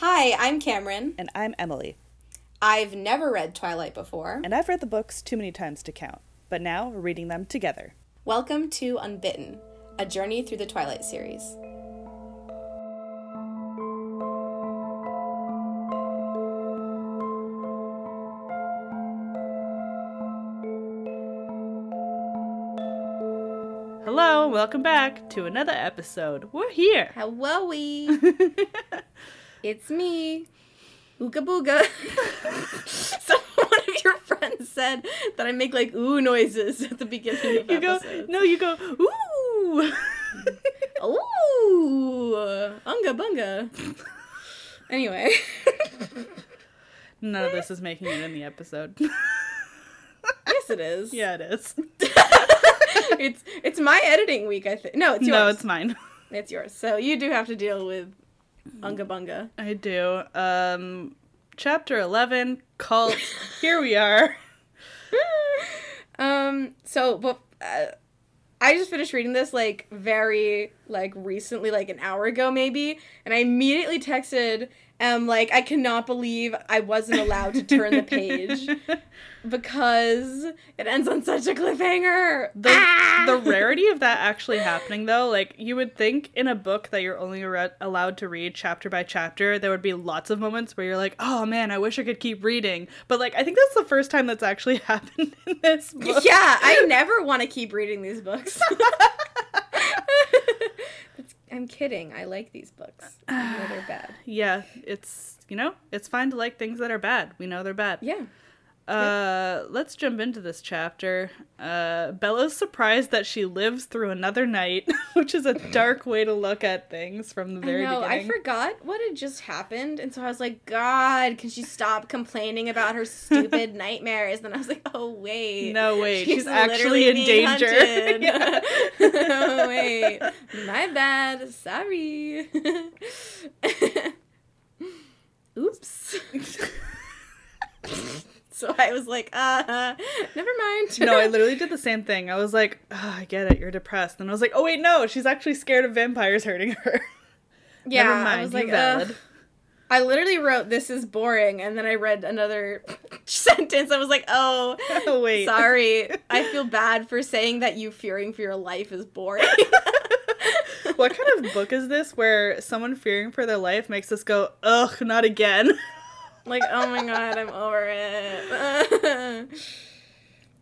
Hi, I'm Cameron. And I'm Emily. I've never read Twilight before. And I've read the books too many times to count, but now we're reading them together. Welcome to Unbitten, a journey through the Twilight series. Hello, welcome back to another episode. We're here. Hello, we. it's me, Ooga Booga. so one of your friends said that I make like ooh noises at the beginning of You go, no, you go, ooh. Ooh, unga bunga. anyway, None of this is making it in the episode. yes, it is. yeah, it is. it's it's my editing week. I think. No, it's yours. No, it's mine. It's yours. So you do have to deal with unga bunga. I do. Um, chapter 11, Cult. Here we are. um. So, but uh, I just finished reading this like very like recently, like an hour ago maybe, and I immediately texted. Um, like I cannot believe I wasn't allowed to turn the page because it ends on such a cliffhanger. The, Ah! the rarity of that actually happening though like you would think in a book that you're only re- allowed to read chapter by chapter there would be lots of moments where you're like oh man i wish i could keep reading but like i think that's the first time that's actually happened in this book Yeah, I never want to keep reading these books. I'm kidding. I like these books. I know they're bad. yeah it's you know it's fine to like things that are bad we know they're bad Yeah. Uh let's jump into this chapter uh bella's surprised that she lives through another night which is a dark way to look at things from the very I know. beginning I forgot what had just happened, and so I was like, God, can she stop complaining about her stupid nightmares? And I was like, Oh wait, No, wait, she's literally actually in danger. Yeah. oh wait, my bad. Sorry. Oops. So I was like, uh, never mind. no, I literally did the same thing. I was like, oh, I get it, you're depressed. And I was like, oh wait, no, she's actually scared of vampires hurting her. yeah, Never mind, I was like, valid. "Ugh." I literally wrote this is boring and then I read another sentence. I was like, "Oh, Oh wait. sorry. I feel bad for saying that you fearing for your life is boring." what kind of book is this where someone fearing for their life makes us go, ugh, not again? Like, "Oh my god, I'm over it."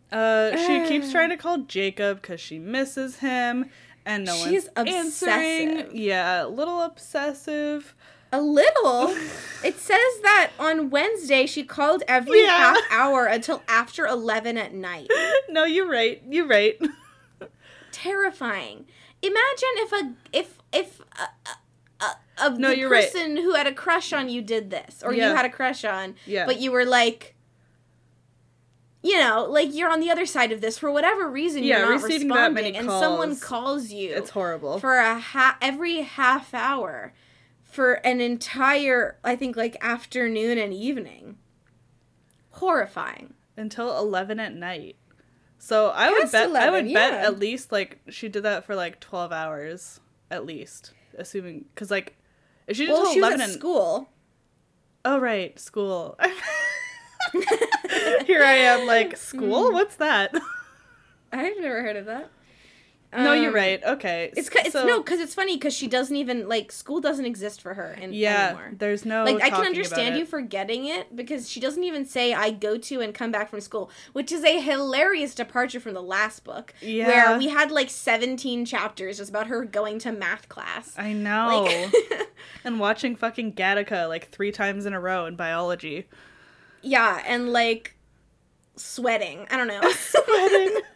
Uh, she keeps trying to call Jacob because she misses him, and no She's one's answering. Yeah, a little obsessive. A little. It says that on Wednesday she called every Yeah. half hour until after 11 at night. No, you're right. You're right. Terrifying. Imagine if a if if a, a, a, No, the you're right. person who had a crush on you did this or Yeah. you had a crush on Yeah. but you were like you know, like you're on the other side of this for whatever reason Yeah, you're not receiving that responding many and someone calls, calls you it's horrible. for a ha- every half hour for an entire I think like afternoon and evening. Horrifying. until 11 at night. So I would Past bet I 11, would bet at least like she did that for like 12 hours at least, assuming cuz like she Well, she was 11 at school. Oh right, school. Here I am like Mm. school? What's that? I've never heard of that. No, you're Um, right. Okay. It's, it's so, no, because it's funny because she doesn't even like school doesn't exist for her in, Yeah, anymore. there's no Like I can understand you forgetting it because she doesn't even say I go to and come back from school, which is a hilarious departure from the last book, Yeah. where we had like 17 chapters just about her going to math class. I know. Like, and watching fucking Gattaca like 3 times in a row in biology. yeah, and like sweating. I don't know. Sweating.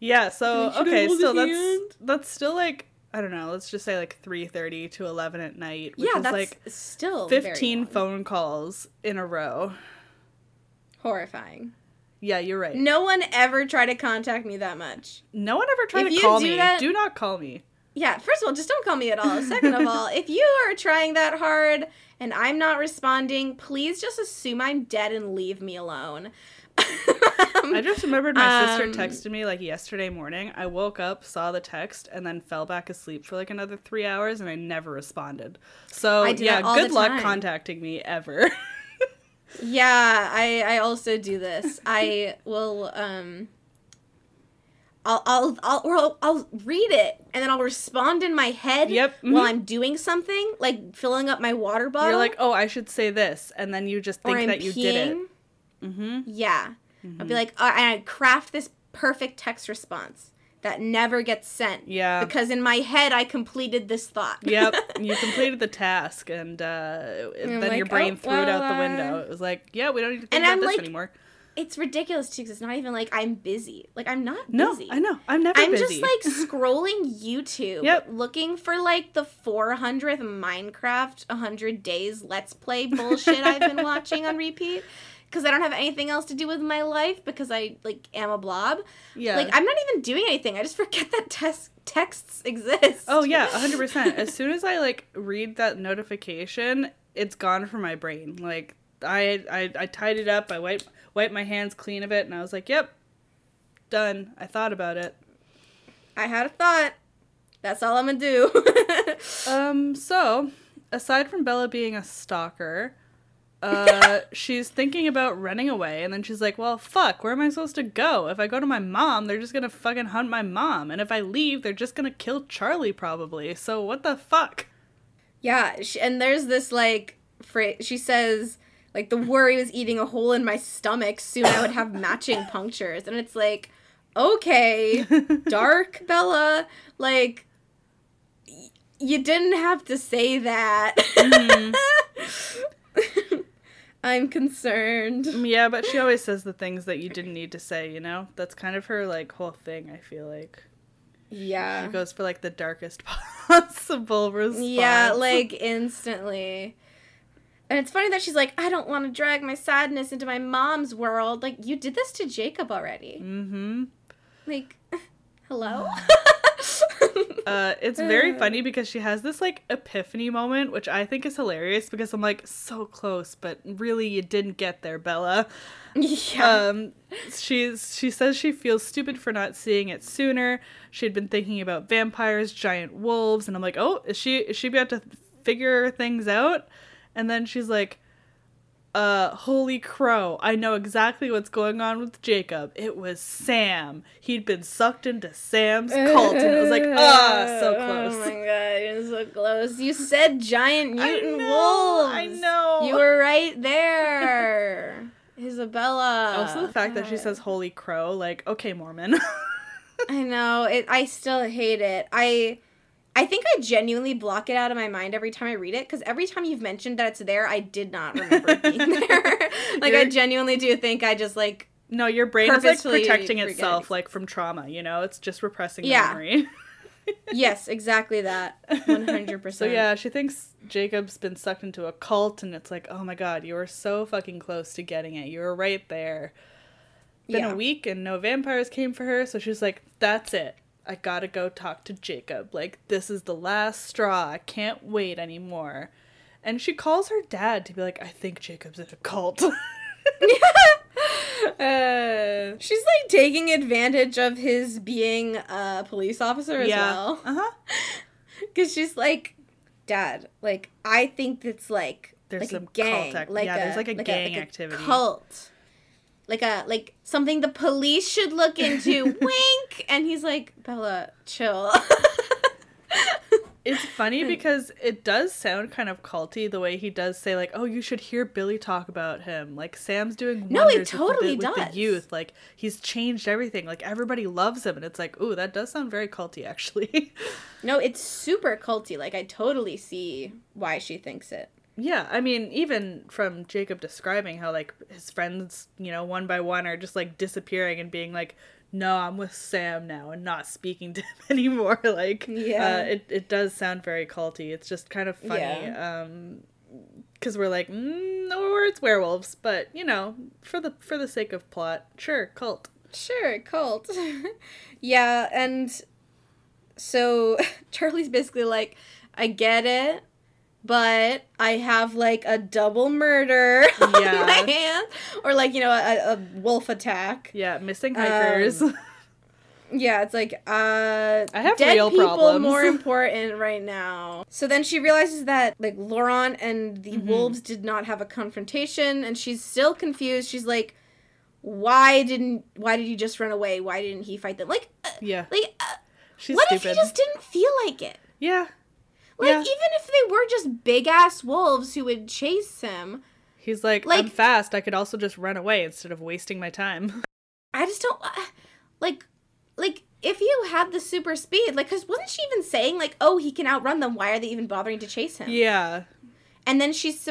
yeah, so Like, should I okay, so that's hand? that's still like I don't know, let's just say like 3:30 to 11 at night, which yeah, is that's like still 15 long. phone calls in a row. horrifying. Yeah, you're right. No one ever tried to contact me that much. No one ever tried If to call do me. that- Do not call me. Yeah, first of all, just don't call me at all. Second of all, if you are trying that hard and I'm not responding, please just assume I'm dead and leave me alone. I just remembered my sister Um, texted me like yesterday morning. I woke up, saw the text, and then fell back asleep for like another three hours, and I never responded. So yeah, good luck contacting me ever. Yeah, I I also do this. I will um I'll I'll I'll or I'll, I'll read it and then I'll respond in my head Yep, while mhm. I'm doing something, like filling up my water bottle. You're like, oh, I should say this, and then you just think that you did it. Mm-hmm. Yeah. I'd be like, uh, and I craft this perfect text response that never gets sent. Yeah. Because in my head I completed this thought. yep, you completed the task, and uh, then like, your brain oh, threw it out the window. uh, It was like, yeah, we don't need to think about I'm this like, anymore. It's ridiculous too because it's not even like I'm busy. Like I'm not No, busy. I know. I'm never I'm busy. just like scrolling YouTube, Yep. looking for like the 400th Minecraft 100 days Let's Play bullshit I've been watching on repeat because I don't have anything else to do with my life because I like am a blob. yeah. Like I'm not even doing anything. I just forget that tes- texts exist. Oh yeah, hundred percent. As soon as I like read that notification, it's gone from my brain. Like I I, I tied it up. I wiped wiped my hands clean of it, and I was like, "Yep, done." I thought about it. I had a thought. That's all I'm gonna do. Um. So, aside from Bella being a stalker, uh, she's thinking about running away, and then she's like, "Well, fuck. Where am I supposed to go? If I go to my mom, they're just gonna fucking hunt my mom, and if I leave, they're just gonna kill Charlie probably. So what the fuck?" Yeah, sh and there's this like phrase. She says like the worry was eating a hole in my stomach. Soon I would have matching punctures, and it's like, okay, dark Bella, like y- you didn't have to say that. I'm concerned. Yeah, but she always says the things that you didn't need to say, you know? That's kind of her like whole thing, I feel like. Yeah. She goes for like the darkest possible response. Yeah, like instantly. And it's funny that she's like, I don't want to drag my sadness into my mom's world. Like, you did this to Jacob already. Mm-hmm. Like, hello? Uh it's very funny because she has this like epiphany moment, which I think is hilarious because I'm like so close, but really you didn't get there, Bella. yeah. Um she's she says she feels stupid for not seeing it sooner. She'd been thinking about vampires, giant wolves, and I'm like, "Oh, is she is she about to figure things out?" And then she's like, uh, holy crow, I know exactly what's going on with Jacob. It was Sam. He'd been sucked into Sam's cult. And it was like, ah, so close. Oh my god, you're so close. You said giant I mutant know, wolves. I know. You were right there. Isabella. also, the fact that she says holy crow, like, okay, Mormon. I know it. I still hate it. I, I think I genuinely block it out of my mind every time I read it because every time you've mentioned that it's there, I did not remember it being there. like I You're- genuinely do think I just like no, your brain is like protecting itself, like from trauma, you know? It's just repressing Yeah. memory. yes, exactly that. One hundred percent. So yeah, she thinks Jacob's been sucked into a cult, and it's like, oh my god, you were so fucking close to getting it. You were right there. Been Yeah. a week, and no vampires came for her, so she's like, that's it. I gotta go talk to Jacob. Like, this is the last straw. I can't wait anymore. And she calls her dad to be like, I think Jacob's in a cult. Uh, she's like taking advantage of his being a police officer as well. Uh huh. Because she's like, Dad, like I think it's like There's like some a gang, cult ac- like yeah, a, there's like a like gang like a activity. cult, like a like something the police should look into. Wink, and he's like, Bella, chill. It's funny because it does sound kind of culty the way he does say like, "Oh, you should hear Billy talk about him." Like Sam's doing No, he with the- totally with, the does. youth. Like he's changed everything. Like everybody loves him, and it's like, "Ooh, that does sound very culty, actually." no, it's super culty. Like I totally see why she thinks it. Yeah, I mean, even from Jacob describing how like his friends, you know, one by one are just like disappearing and being like, "No, I'm with Sam now," and not speaking to him anymore. Like, Yeah. uh, it it does sound very culty. It's just kind of funny. Um, because we're like, mm, no, it's werewolves, but you know, for the for the sake of plot, sure, cult. Sure, cult. yeah, and so Charlie's basically like, I get it. But I have like a double murder on Yeah. my hands, or like you know a, a wolf attack. Yeah, missing hikers. Um, Yeah, it's like uh I have dead real people problems. more important right now. So then she realizes that like Laurent and the Mhm. wolves did not have a confrontation and she's still confused. She's like why didn't why did he just run away? Why didn't he fight them? Like uh, yeah, like uh, what stupid. if he just didn't feel like it? yeah, Like Yeah. even if they were just big ass wolves who would chase him, he's like, I'm fast. I could also just run away instead of wasting my time. I just don't uh, like like if you had the super speed, like cuz wasn't she even saying like, "Oh, he can outrun them. Why are they even bothering to chase him?" yeah, And then she's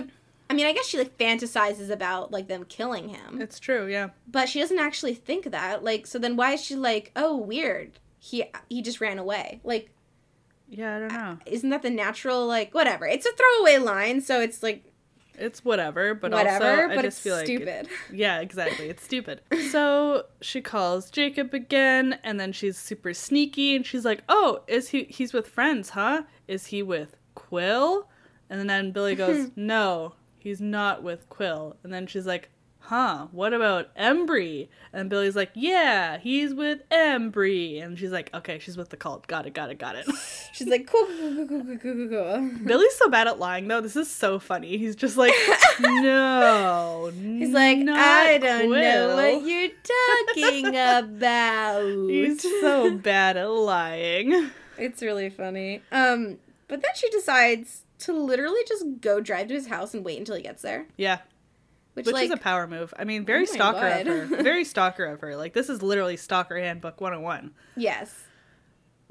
I mean, I guess she like fantasizes about like them killing him. it's true. Yeah, But she doesn't actually think that. Like so then why is she like, "Oh, weird. He he just ran away." Like yeah. I don't know. isn't that the natural like whatever. It's a throwaway line, so it's like It's whatever, but whatever, also I but just it's feel like it- stupid. Yeah, exactly. It's stupid. So she calls Jacob again, and then she's super sneaky, and she's like, "Oh, is he? He's with friends, huh? Is he with Quill?" And then Billy goes, "No, he's not with Quill." And then she's like, "Huh? What about Embry?" And Billy's like, "Yeah, he's with Embry." And she's like, "Okay, she's with the cult. Got it. Got it. Got it." She's like, "Cool, cool, cool, cool, cool, cool, cool, cool." Billy's so bad at lying, though. This is so funny. He's just like, "No." He's like, I don't know what you're talking about. He's so bad at lying. It's really funny. Um, but then she decides to literally just go drive to his house and wait until he gets there. Yeah, Which, which like, is a power move. I mean, very Oh stalker of her. Very stalker of her. Like this is literally stalker handbook 101. yes.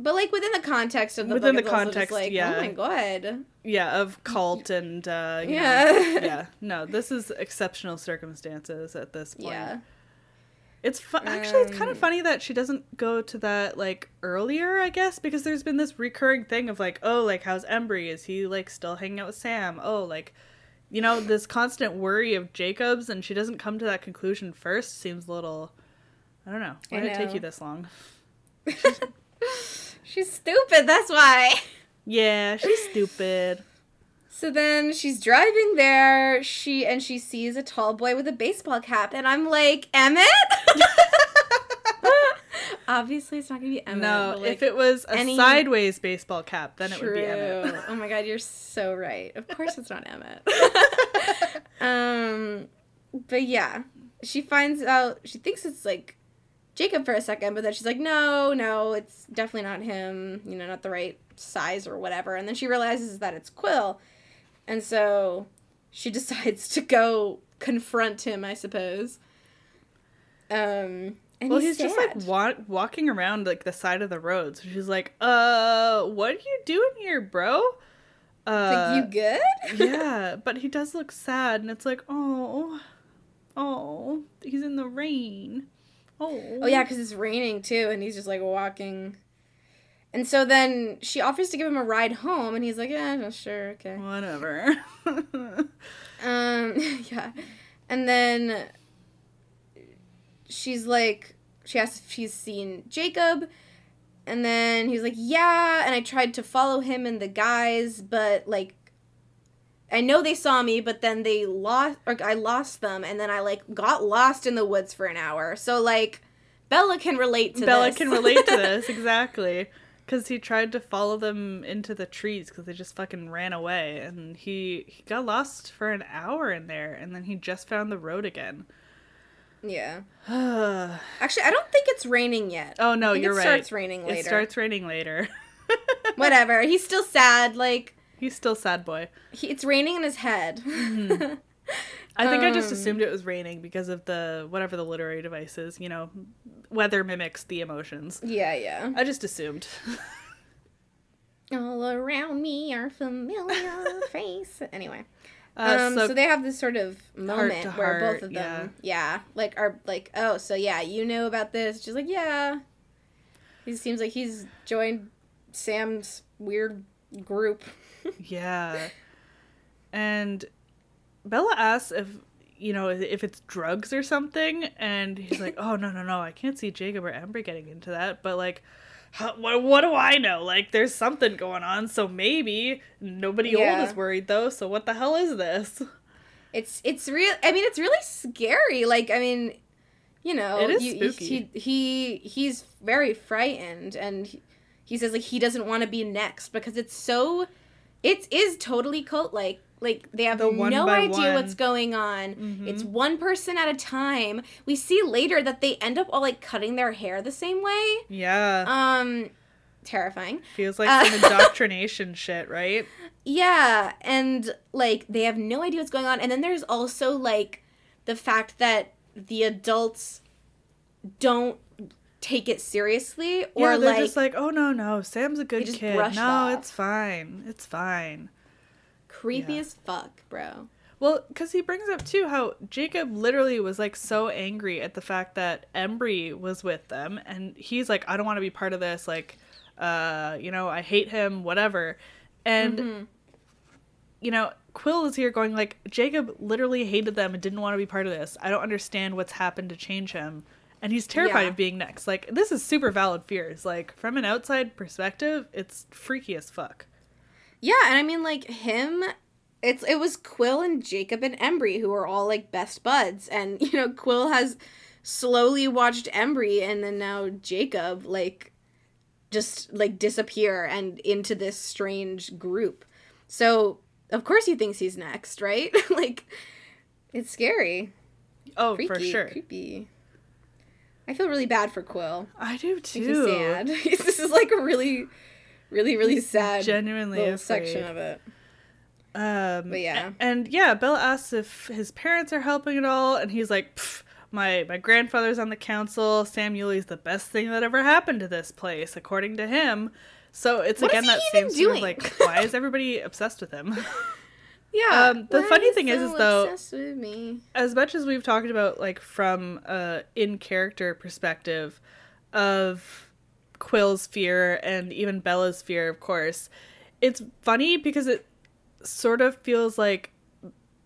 But like within the context of the Within book, the context, like, yeah. oh my god. Yeah, of cult and uh you know, Yeah. yeah. No, this is exceptional circumstances at this point. Yeah. It's fu- actually it's kind of Um, funny that she doesn't go to that like earlier, I guess, because there's been this recurring thing of like, oh, like how's Embry? Is he like still hanging out with Sam? Oh, like you know, this constant worry of Jacobs and she doesn't come to that conclusion first seems a little I don't know. Why did it take you this long? She's stupid, that's why. Yeah, she's stupid. So then she's driving there, she and she sees a tall boy with a baseball cap, and I'm like, Emmett? Obviously it's not gonna be Emmett. no, like, if it was a any- sideways baseball cap, then it would be Emmett. Oh my god, you're so right. Of course it's not Emmett. um but yeah. She finds out she thinks it's like Jacob for a second, but then she's like, No, no, it's definitely not him, you know, not the right size or whatever. And then she realizes that it's Quill. And so she decides to go confront him, I suppose. Um and well, he's, he's, just like wa- walking around like the side of the road. So she's like, "Uh, what are you doing here, bro?" Uh, like, you good? yeah, but he does look sad, and it's like, "Oh, oh, he's in the rain." Oh, Oh yeah, because it's raining too, and he's just like walking. And so then she offers to give him a ride home, and he's like, "Yeah, no, sure, okay." whatever. Um, yeah, and then she's like, she asks if she's seen Jacob, and then he's like, "Yeah," and I tried to follow him and the guys, but like. I know they saw me, but then they lost, or I lost them, and then I like got lost in the woods for an hour. So like, Bella can relate to Bella this. can relate to this exactly. Because he tried to follow them into the trees because they just fucking ran away. And he, he got lost for an hour in there. And then he just found the road again. Yeah. Actually, I don't think it's raining yet. Oh no, you're it right. It starts raining later. It starts raining later. Whatever. He's still sad. Like He's still sad boy. he, it's raining in his head. I think I just Um, assumed it was raining because of the whatever the literary device is. You know, weather mimics the emotions. yeah, yeah. I just assumed. All around me are familiar faces. Anyway, Uh, um, so, they have this sort of moment to where heart, both of them, yeah. like are like, oh, so yeah, you know about this? She's like, yeah. He seems like he's joined Sam's weird group. Yeah. And Bella asks if, you know, if it's drugs or something. And he's like, oh, no, no, no. I can't see Jacob or Embry getting into that. But, like, "Huh, what, what do I know? Like, there's something going on, so maybe nobody Yeah. old is worried though. So what the hell is this? It's it's real. I mean, it's really scary. Like, I mean, you know, It is you- spooky. He, he he's very frightened, and he, he says like he doesn't want to be next because it's so. It is totally cult like. Like they have The no idea one. what's going on. Mhm. It's one person at a time. We see later that they end up all like cutting their hair the same way. Yeah, Um, terrifying. feels like uh, some indoctrination shit, right? Yeah, and like they have no idea what's going on. And then there's also like the fact that the adults don't take it seriously or yeah, they're like, just like, oh no, no, Sam's a good kid. No, off. it's fine, it's fine. Creepy yeah. as fuck, bro. Well, because he brings up too how Jacob literally was like so angry at the fact that Embry was with them, and he's like, I don't want to be part of this. Like, uh, you know, I hate him, whatever. And Mhm. you know, Quill is here going like, Jacob literally hated them and didn't want to be part of this. I don't understand what's happened to change him. And he's terrified Yeah. of being next. Like, this is super valid fears. Like, from an outside perspective, it's freaky as fuck. Yeah, and I mean like him it's it was Quill and Jacob and Embry who are all like best buds and you know Quill has slowly watched Embry and then now Jacob like just like disappear and into this strange group. So, of course he thinks he's next, right? like it's scary. Oh, Freaky, for sure. creepy. I feel really bad for Quill. I do too. me sad. this is like a really really really sad Genuinely little afraid. section of it. Um, But yeah. a- and yeah, Bella asks if his parents are helping at all, and he's like, "My my grandfather's on the council. Sam Uley's the best thing that ever happened to this place, according to him." So it's What again that same sort of like, why is everybody obsessed with him? Yeah. Um, the funny thing is- is, though- with me? as much as we've talked about like from a in character perspective of Quill's fear and even Bella's fear, of course, it's funny because it sort of feels like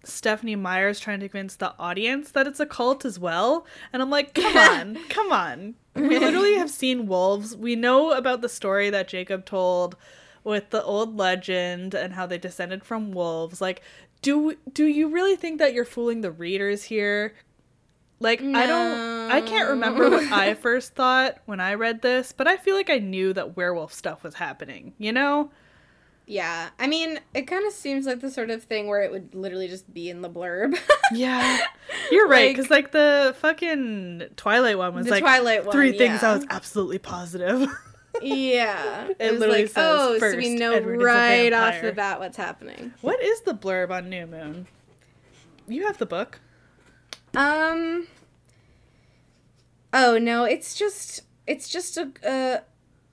Stephenie Meyer's trying to convince the audience that it's a cult as well. And I'm like, come on, come on. We literally have seen wolves. We know about the story that Jacob told with the old legend and how they descended from wolves. Like, do do you really think that you're fooling the readers here? Like, I don't I can't remember what I first thought when I read this, but I feel like I knew that werewolf stuff was happening, you know? Yeah. I mean, it kind of seems like the sort of thing where it would literally just be in the blurb. Yeah. You're right, Like- because like the fucking Twilight one was like Twilight one. three things I was absolutely positive. Yeah. It, was literally like, says, oh, so we know Edward right off the bat what's happening. what is the blurb on New Moon? You have the book. Um. Oh no, it's just it's just a uh,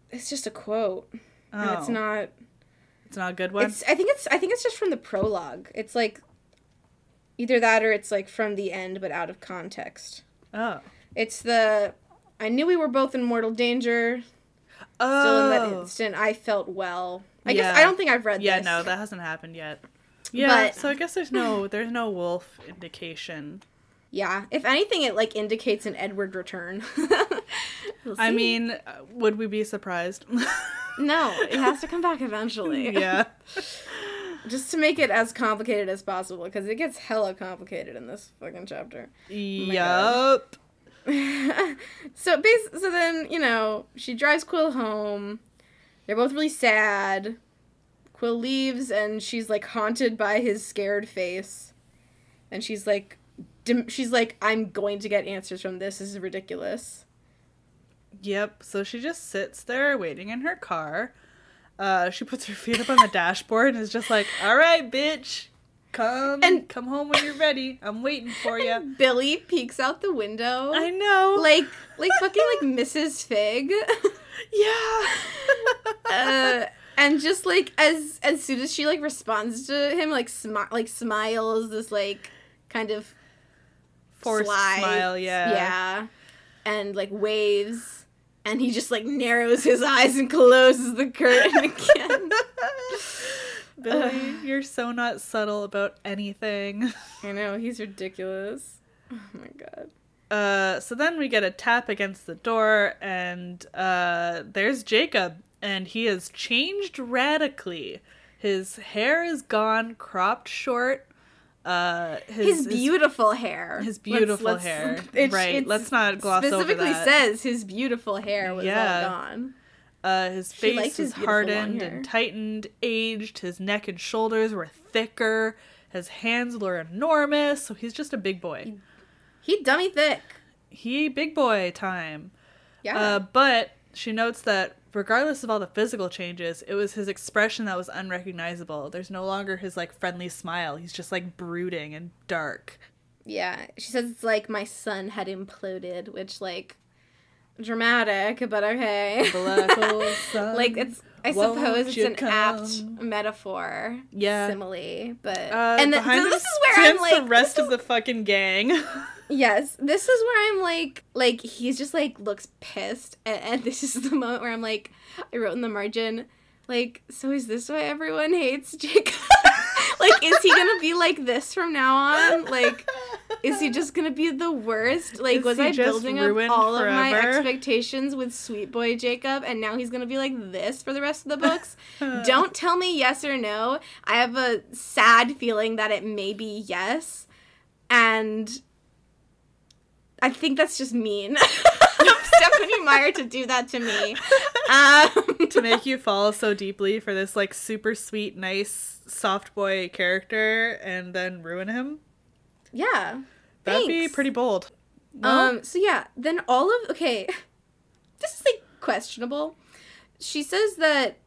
it's just a quote. Oh, And it's not. It's not a good one. It's I think it's I think it's just from the prologue. It's like either that or it's like from the end but out of context. oh. It's the I knew we were both in mortal danger. Oh. Still in that Oh. instant, I felt well. I guess I don't think I've read Yeah, this. no, that hasn't happened yet. Yeah, But- so I guess there's no there's no wolf indication. Yeah, if anything, it like indicates an Edward return. We'll I mean, uh, would we be surprised? no, it has to come back eventually. yeah. just to make it as complicated as possible because it gets hella complicated in this fucking chapter. my yup. so bas- so then you know she drives Quill home. They're both really sad. Quill leaves and she's like haunted by his scared face, and she's like, she's like, I'm going to get answers from this. This is ridiculous. Yep. So she just sits there waiting in her car. Uh, she puts her feet up on the dashboard and is just like, "All right, bitch, come And- come home when you're ready. I'm waiting for you." Billy peeks out the window, I know. like like fucking like Mrs. Figg. yeah. uh, and just like as as soon as she like responds to him, like smi- like smiles this like kind of Forced sly- smile. Yeah. yeah, and like waves, and he just like narrows his eyes and closes the curtain again. Billy, you're so not subtle about anything. I know he's ridiculous. Oh my god. Uh, so then we get a tap against the door, and uh, there's Jacob, and he has changed radically. His hair is gone, cropped short. Uh, His, beautiful hair. his beautiful hair. Right, let's not gloss over specifically that. says his beautiful hair was Yeah. all gone. Uh, his She face his is hardened and tightened, aged. His neck and shoulders were thicker. His hands were enormous. So he's just a big boy. He dummy thick. He big boy time. Yeah. Uh, but she notes that regardless of all the physical changes, it was his expression that was unrecognizable. There's no longer his like friendly smile. He's just like brooding and dark. yeah. She says it's like my sun had imploded, which like dramatic, but okay. Black hole sun, like it's I won't suppose it's an apt metaphor. Yeah. Simile. But Uh, and then, so this is where I'm like the rest this of the fucking gang. Yes. This is where I'm like like he's just like looks pissed and, and this is the moment where I'm like I wrote in the margin like so is this why everyone hates Jacob? like is he gonna be like this from now on? Like is he just gonna be the worst? Like Is was I building up all of my expectations with sweet boy Jacob and now he's gonna be like this for the rest of the books? Don't tell me yes or no. I have a sad feeling that it may be yes. And I think that's just mean. Stephenie Meyer to do that to me. Um, to make you fall so deeply for this like super sweet, nice, soft boy character and then ruin him. yeah. That'd be pretty bold. No? Um, so yeah, then all of okay, this is like questionable. She says that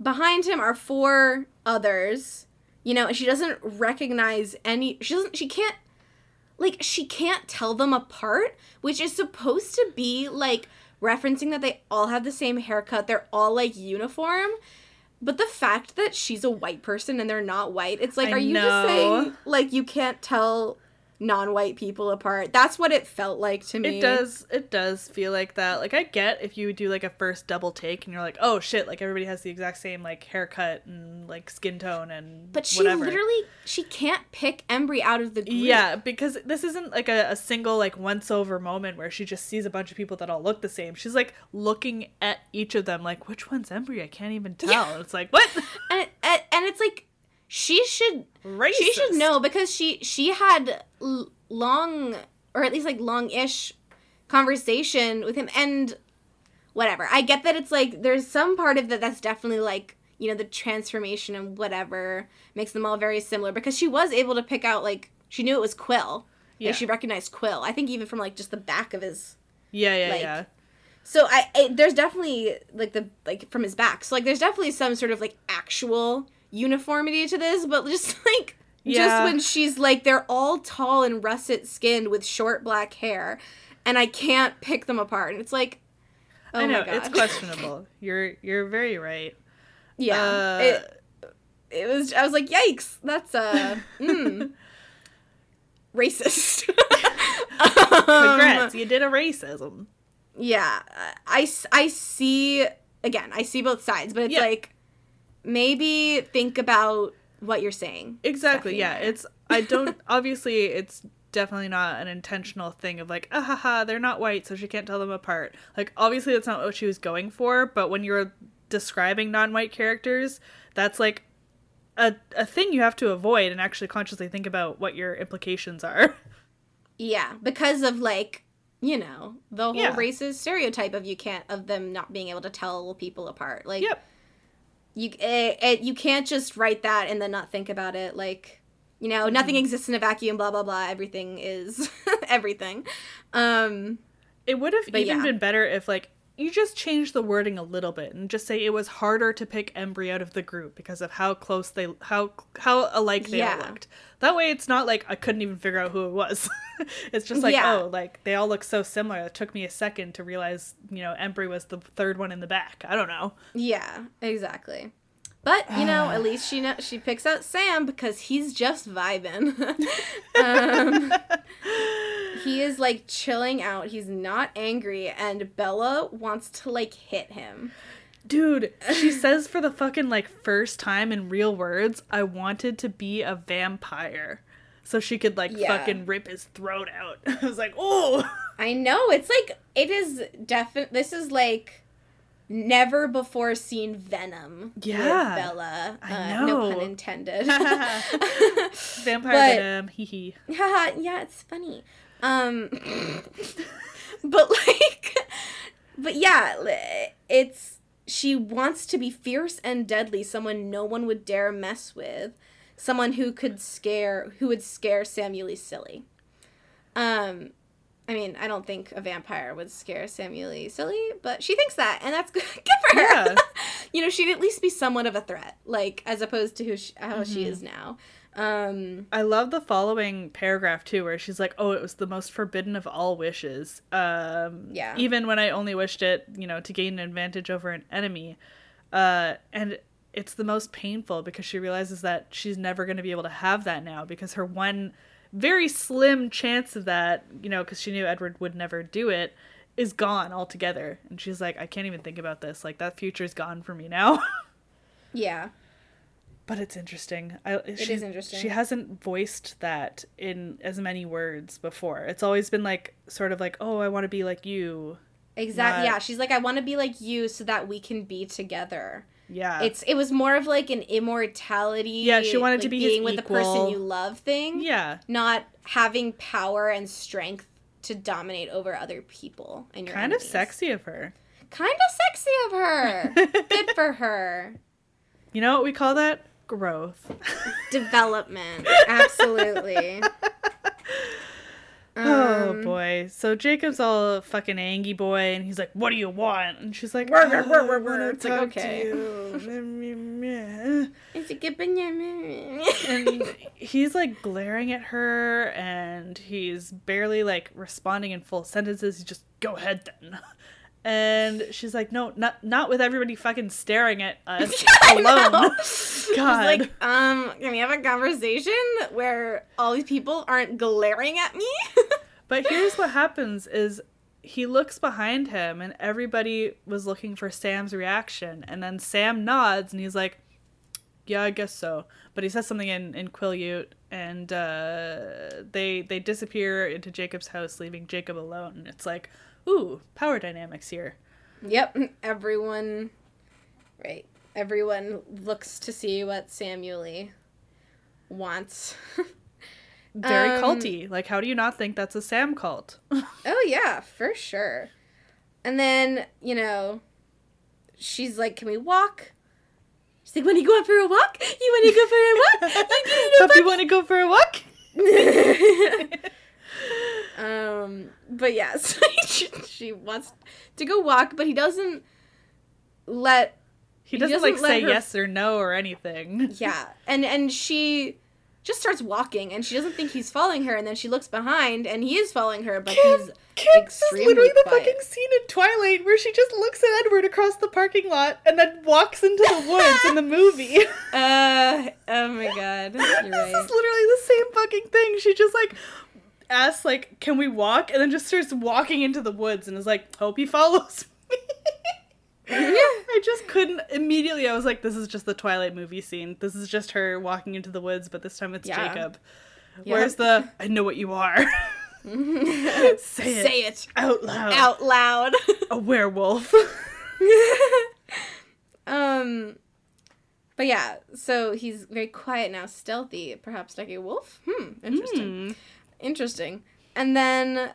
behind him are four others, you know, and she doesn't recognize any. She doesn't. She can't. Like she can't tell them apart, which is supposed to be like referencing that they all have the same haircut. They're all like uniform. But the fact that she's a white person and they're not white, it's like, I are you just saying like you can't tell non-white people apart? That's what it felt like to me. It does. It does feel like that. Like I get if you do like a first double take and you're like, oh shit, like everybody has the exact same like haircut and like skin tone and But she whatever. literally she can't pick Embry out of the group. Yeah, because this isn't like a, a single like once over moment where she just sees a bunch of people that all look the same. She's like looking at each of them like which one's Embry? I can't even tell. Yeah. It's like what? And, and and it's like she should Racist. she should know because she she had l- long or at least like long-ish conversation with him and whatever. I get that it's like there's some part of that that's definitely like you know the transformation and whatever makes them all very similar because she was able to pick out like she knew it was Quill. Yeah. And she recognized Quill. I think even from like just the back of his Yeah, yeah, like, yeah. So I, I there's definitely like the like from his back. So like there's definitely some sort of like actual uniformity to this, but just like Yeah. just when she's like they're all tall and russet skinned with short black hair, and I can't pick them apart. And it's like, oh I know my god, it's questionable. you're you're very right. yeah, Uh, it it was. I was like, yikes, that's uh, mm, racist. Um, Congrats, you did a racism. yeah I, I see again i see both sides but it's Yeah. like maybe think about what you're saying Exactly. Yeah. It's I don't obviously it's definitely not an intentional thing of like, ah ha ha, they're not white, so she can't tell them apart. Like obviously that's not what she was going for, but when you're describing non-white characters, that's like a a thing you have to avoid and actually consciously think about what your implications are. yeah because of like you know the whole Yeah. racist stereotype of you can't of them not being able to tell people apart like yep. You it, it, you can't just write that and then not think about it like you know nothing Mm-hmm. exists in a vacuum blah blah blah everything is everything um It would have even yeah. been better if like you just change the wording a little bit and just say it was harder to pick Embry out of the group because of how close they how how alike they all looked. That way it's not like I couldn't even figure out who it was. it's just like, Yeah. oh, like they all look so similar. It took me a second to realize, you know, Embry was the third one in the back. I don't know. Yeah, exactly. But you know, at least she know, she picks out Sam because he's just vibing. um, he is like chilling out. He's not angry, and Bella wants to like hit him. Dude, she says for the fucking like first time in real words, I wanted to be a vampire. so she could like Yeah. fucking rip his throat out. I was like, oh, I know. It's like it is definite. This is like never before seen Venom. Yeah. with Bella. I Uh, No know. pun intended. vampire But- venom, hee hee. Yeah, it's funny. Um, but like, but yeah, it's she wants to be fierce and deadly, someone no one would dare mess with, someone who could scare, who would scare Sam Uley silly. Um, I mean, I don't think a vampire would scare Sam Uley silly, but she thinks that, and that's good, good for her. Yeah. you know, she'd at least be somewhat of a threat, like as opposed to who she, how she Mhm. is now. Um, I love the following paragraph too, where she's like, "Oh, it was the most forbidden of all wishes. Um, Yeah. Even when I only wished it, you know, to gain an advantage over an enemy, uh, and it's the most painful because she realizes that she's never going to be able to have that now because her one very slim chance of that, you know, because she knew Edward would never do it, is gone altogether. And she's like, I can't even think about this. Like that future's gone for me now. yeah. But it's interesting. I, it is interesting. She hasn't voiced that in as many words before. It's always been like sort of like, "Oh, I want to be like you." Exactly. Not- Yeah, she's like, I want to be like you, so that we can be together. Yeah. It's it was more of like an immortality. Yeah, she wanted to like, be his being with the person you love thing. yeah, not having power and strength to dominate over other people and your kind of sexy of her. Kind of sexy of her. Good for her. You know what we call that? Growth. Development. Absolutely. oh Um, boy. So Jacob's all fucking angry boy and he's like, "What do you want?" And she's like, Rrr, rrr, "Oh, rrr, I rrr, wanna rrr." It's like, okay. you." It's a good banana. and he's like glaring at her and he's barely like responding in full sentences he's just go ahead then and she's like no not not with everybody fucking staring at us I alone. God. like, um, can we have a conversation where all these people aren't glaring at me? but here's what happens is he looks behind him and everybody was looking for sam's reaction and then sam nods and he's like yeah i guess so but he says something in in quileute and uh they they disappear into jacob's house leaving jacob alone and it's like ooh power dynamics here yep, everyone, right. Everyone looks to see what Sam Uley wants. very Um, culty like how do you not think that's a sam cult oh, yeah, for sure. And then, you know, she's like, can we walk? She's like, want to go out for a walk? You want to go for a walk? You want to go for a walk um, but yes, she, she wants to go walk, but he doesn't let. he He doesn't, doesn't like say her- yes or no or anything Yeah, and and she just starts walking, and she doesn't think he's following her, and then she looks behind, and he is following her, but he's Kim, this is extremely literally the quiet. fucking scene in Twilight where she just looks at Edward across the parking lot and then walks into the woods in the movie. uh oh my god, you're this right. is literally the same fucking thing. She just like asks like, "Can we walk?" and then just starts walking into the woods and is like, "Hope he follows me." I just couldn't immediately. I was like, "This is just the Twilight movie scene. This is just her walking into the woods, but this time it's Yeah. Jacob." Yeah. Where's the "I know what you are"? Say it. Say it out loud. out loud. A werewolf. um, but yeah, so he's very quiet now, stealthy, perhaps like a wolf. Hmm, interesting. Hmm. Interesting. And then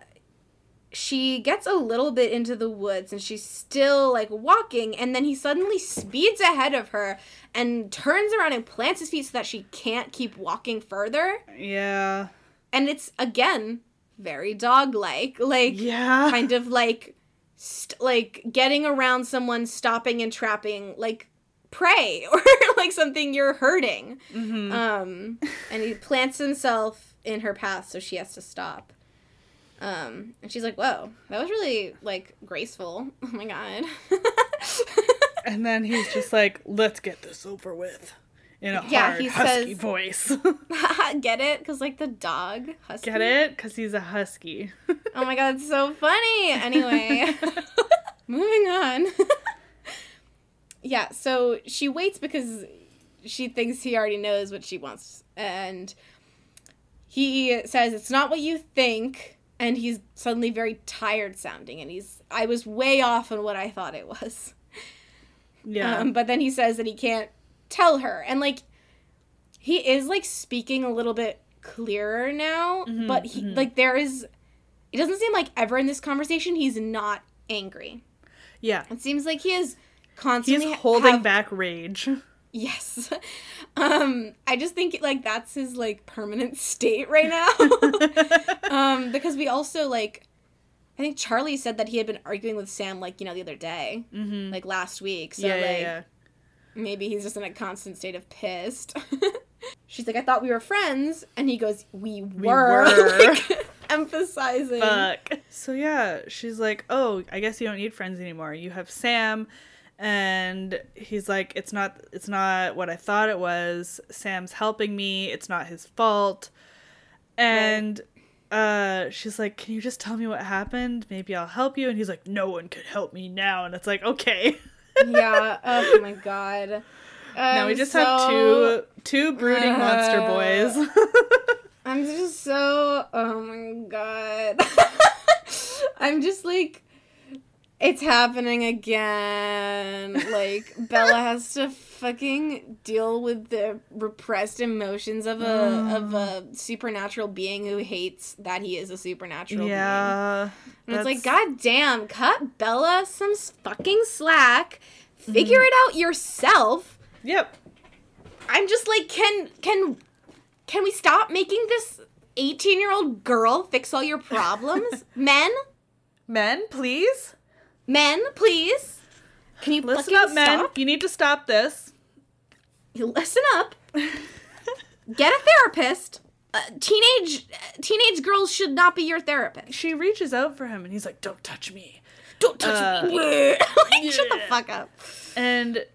she gets a little bit into the woods and she's still like walking and then he suddenly speeds ahead of her and turns around and plants his feet so that she can't keep walking further. Yeah. And it's again very dog-like, like Yeah. kind of like st- like getting around someone stopping and trapping like prey or like something you're hurting. Mhm. Um, and he plants himself in her path, so she has to stop. Um, and she's like, "Whoa, that was really like graceful. Oh my god." and then he's just like, "Let's get this over with," in a Yeah, hard, he husky says- voice. Get it? Cause like the dog husky. Get it? Because he's a husky. Oh my god, it's so funny. Anyway, moving on. yeah, so she waits because she thinks he already knows what she wants, and he says it's not what you think and he's suddenly very tired sounding and he's I was way off on what I thought it was. Yeah. Um, but then he says that he can't tell her. And like he is like speaking a little bit clearer now, Mhm, but he mhm. like there is it doesn't seem like ever in this conversation he's not angry. yeah. It seems like he is constantly He's holding have- back rage. Yes. Um I just think like that's his like permanent state right now. um because we also like I think Charlie said that he had been arguing with Sam like, you know, the other day, mm-hmm. like last week. So yeah, like yeah, yeah. maybe he's just in a constant state of pissed. She's like, I thought we were friends, and he goes, We were, were. like, emphasizing. Fuck. So yeah, she's like, "Oh, I guess you don't need friends anymore. You have Sam." And he's like, "It's not it's not what I thought it was. Sam's helping me. It's not his fault." And uh she's like, "Can you just tell me what happened? Maybe I'll help you." And he's like, "No one could help me now." And it's like, "Okay." yeah. Oh my god. now we just so- have two two brooding monster Uh, boys. I'm just so. Oh my god. I'm just like. It's happening again. Like, Bella has to fucking deal with the repressed emotions of a of a supernatural being who hates that he is a supernatural being. yeah. And it's like, God damn, cut Bella some fucking slack. Figure Mm-hmm. it out yourself. Yep. I'm just like, can can can we stop making this 18 year old girl fix all your problems? Men, Men, please. Men, please. Can you Listen up, men. stop? You need to stop this. You listen up. Get a therapist. Uh, teenage teenage girls should not be your therapist. she reaches out for him and he's like, Don't touch me. Don't touch Uh, me. like, shut the fuck up. And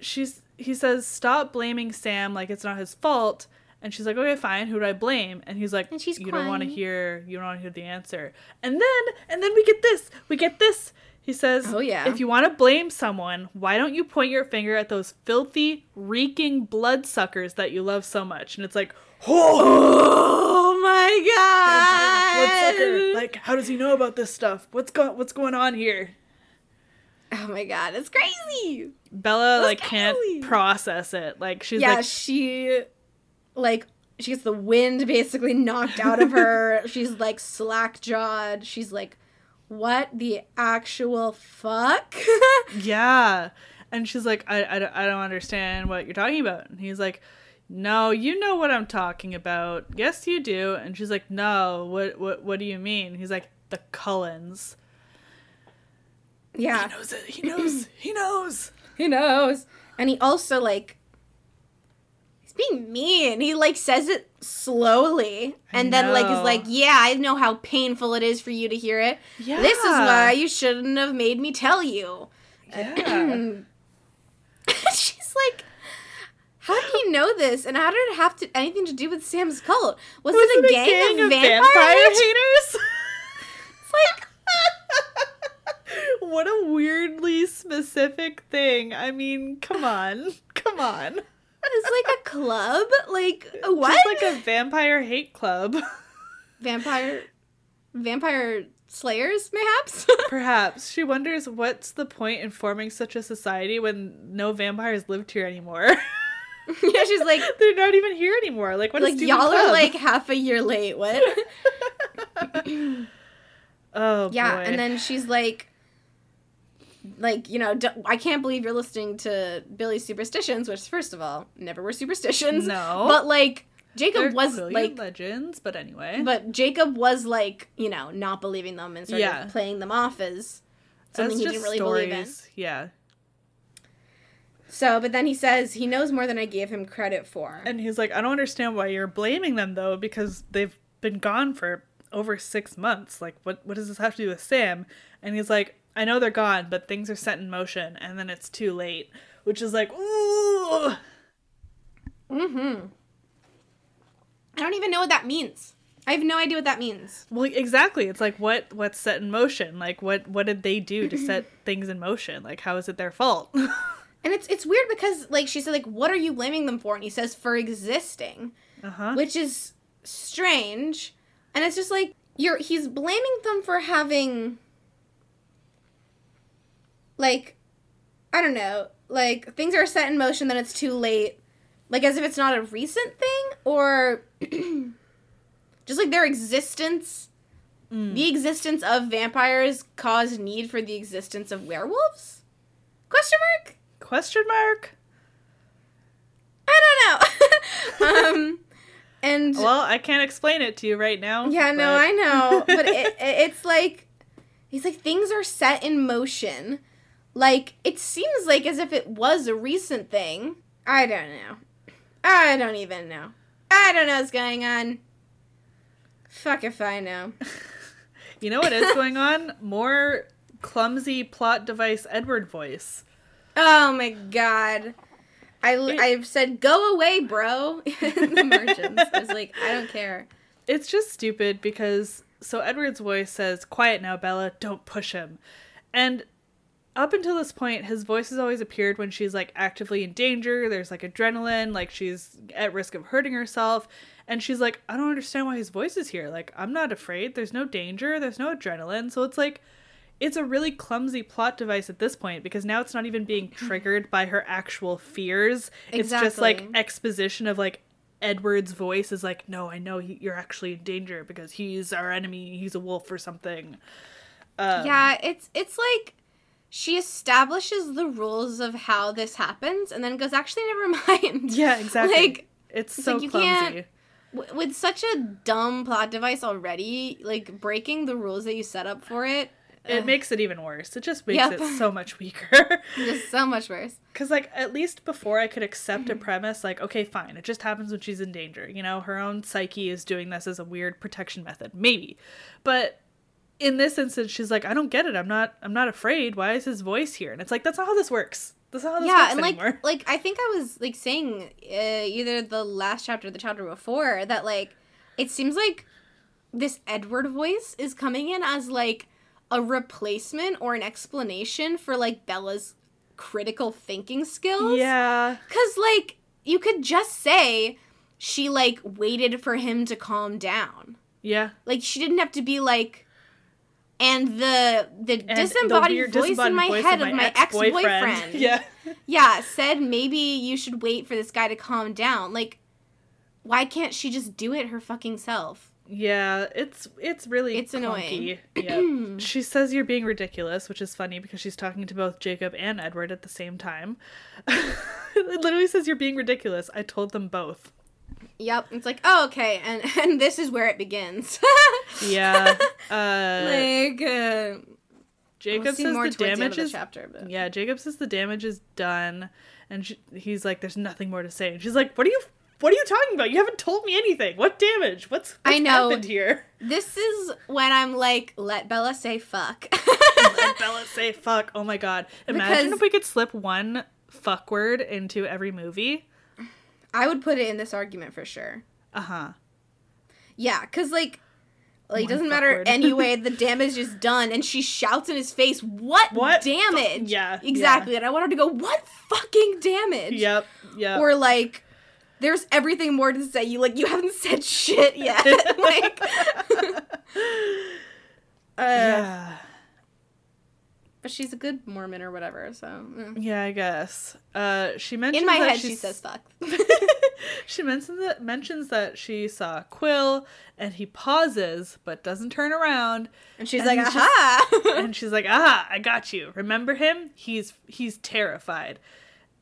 she's he says, Stop blaming Sam like it's not his fault. And she's like, Okay, fine, who do I blame? And he's like, And You don't want to hear you don't want to hear the answer. And then and then we get this. We get this. He says, Oh, yeah. If you want to blame someone, why don't you point your finger at those filthy, reeking bloodsuckers that you love so much? And it's like, Oh my bloodsucker. god! Like, how does he know about this stuff? What's going what's going on here? oh my god, it's crazy. Bella That's like can't process process it. Like she's yeah, like she like she gets the wind basically knocked out of her. She's like slack jawed. She's like, what the actual fuck? yeah. And she's like I, I, don't- I don't understand what you're talking about. And he's like no, you know what I'm talking about. Yes, you do. And she's like, "No, what what what do you mean?" He's like, "The Cullens." yeah, He knows it. He knows. he knows. He knows? And he also like being mean. He like says it slowly and then like is like, "Yeah, I know how painful it is for you to hear it. Yeah. This is why you shouldn't have made me tell you." Yeah. She's like, how did he know this? And how did it have to anything to do with Sam's cult? Was, Was it a gang, of, vampire, haters? haters? It's like, what a weirdly specific thing. I mean, come on. Come on. it's like a club? Like what? Just like a vampire hate club. vampire vampire slayers, mayhaps? Perhaps. She wonders what's the point in forming such a society when no vampires lived here anymore. yeah, she's like They're not even here anymore. Like, what like y'all are like half a year late. What? oh, yeah, boy. and then she's like like you know I can't believe you're listening to billy's superstitions which first of all never were superstitions No. but like They're jacob was like legends, but anyway. but jacob was like you know not believing them and sort Yeah. of playing them off as something he didn't really stories. believe in Yeah. so but then he says he knows more than i gave him credit for And he's like, I don't understand why you're blaming them though, because they've been gone for over six months. Like, what what does this have to do with Sam? And he's like, I know they're gone, but things are set in motion, and then it's too late. Which is like, ooh. mm-hmm i don't even know what that means i have no idea what that means Well, exactly. It's like what what's set in motion? Like what what did they do to set things in motion? Like how is it their fault? and it's it's weird because like she said like what are you blaming them for and he says for existing uh huh. which is strange. And it's just like you're he's blaming them for having like I don't know, like things are set in motion then it's too late. Like as if it's not a recent thing or just like their existence Mm. the existence of vampires caused need for the existence of werewolves? Question mark? Question mark? I don't know. um and Well, I can't explain it to you right now. Yeah, no, I know, but it, it, it's like he's like things are set in motion. Like it seems like as if it was a recent thing. I don't know. I don't even know. I don't know what's going on. Fuck if I know. You know what is going on? More clumsy plot device Edward voice. Oh my god. I, I've said go away, bro. in the margins. I was like, I don't care. It's just stupid because so Edward's voice says, "Quiet now, Bella. Don't push him." And up until this point, his voice has always appeared when she's like actively in danger. There's like adrenaline, like she's at risk of hurting herself. And she's like, I don't understand why his voice is here. Like, I'm not afraid. There's no danger. There's no adrenaline. So it's like, it's a really clumsy plot device at this point because now it's not even being triggered by her actual fears. Exactly. It's just like exposition of like Edward's voice is like, no, I know he, you're actually in danger because he's our enemy. He's a wolf or something. Um, yeah, it's it's like she establishes the rules of how this happens and then goes, actually, never mind. Yeah, exactly. Like, it's, so like you clumsy. can't- w- with such a dumb plot device already, like breaking the rules that you set up for it, It ugh, makes it even worse. It just makes Yep. it so much weaker. just so much worse. Because, like, at least before I could accept Mm-hmm. a premise, like, okay, fine, it just happens when she's in danger. You know, her own psyche is doing this as a weird protection method. Maybe. But in this instance, she's like, I don't get it. I'm not, I'm not afraid. Why is his voice here? And it's like, that's not how this works. That's not how this works. yeah, works and like anymore. like I think I was like saying uh, either the last chapter or the chapter before that like it seems like this Edward voice is coming in as like a replacement or an explanation for like Bella's critical thinking skills. yeah. Cuz like you could just say she like waited for him to calm down. Yeah. Like she didn't have to be like and the the And disembodied the voice disembodied in my voice head of my ex-boyfriend. ex-boyfriend yeah. yeah, said maybe you should wait for this guy to calm down. Like, why can't she just do it her fucking self? Yeah, it's it's really It's annoying. Yeah. she says you're being ridiculous, which is funny because she's talking to both Jacob and Edward at the same time. it literally says you're being ridiculous. I told them both. Yep, it's like, oh, okay, and and this is where it begins. Yeah. Uh like, uh, Jacob we'll says more the the damage the is chapter, but Yeah, Jacob says the damage is done and she, he's like there's nothing more to say. And she's like, "What are you what are you talking about? You haven't told me anything. What damage? What's, what's I know. happened here?" this is when I'm like, let Bella say fuck. Let Bella say fuck. Oh my god. Imagine Because- if we could slip one fuck word into every movie. I would put it in this argument for sure. Uh-huh. Yeah, because like, like One doesn't matter word. anyway. The damage is done, and she shouts in his face, "What, What fu- damage?" yeah, exactly. And I want her to go, "What fucking damage?" Yep. Yep. Or like, there's everything more to say. You like, you haven't said shit yet. like, uh, yeah. But she's a good Mormon or whatever. So eh. Yeah, I guess. Uh she mentions in my that head, she says fuck. she mentions that mentions that she saw Quill and he pauses but doesn't turn around And she's And like, just- aha. and she's like, "Ah, I got you. Remember him? He's he's terrified."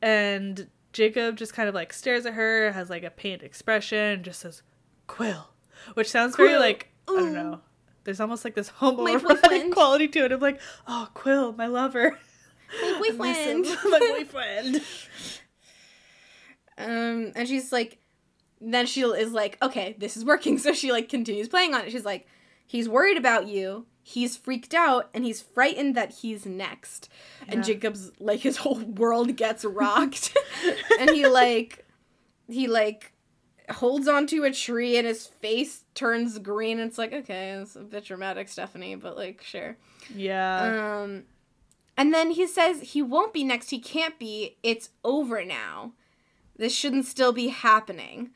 And Jacob just kind of like stares at her, has like a pained expression, and just says, "Quill," which sounds very Quill. like I don't know. There's almost like this homoerotic quality to it. of like, "Oh, Quill, my lover, My boyfriend. my boyfriend." Um, and she's like, then she is like, okay, this is working. So she like continues playing on it. She's like, he's worried about you. He's freaked out and he's frightened that he's next. And Jacob's like, his whole world gets rocked. and he like, he like holds onto a tree and his face turns green. It's like, okay, it's a bit dramatic, Stephenie, but like, sure. Yeah. Um, and then he says he won't be next. He can't be. It's over now. This shouldn't still be happening.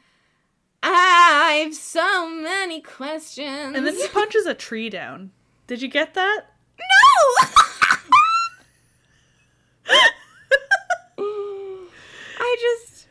I I've so many questions. And then he punches a tree down. Did you get that? no. I just.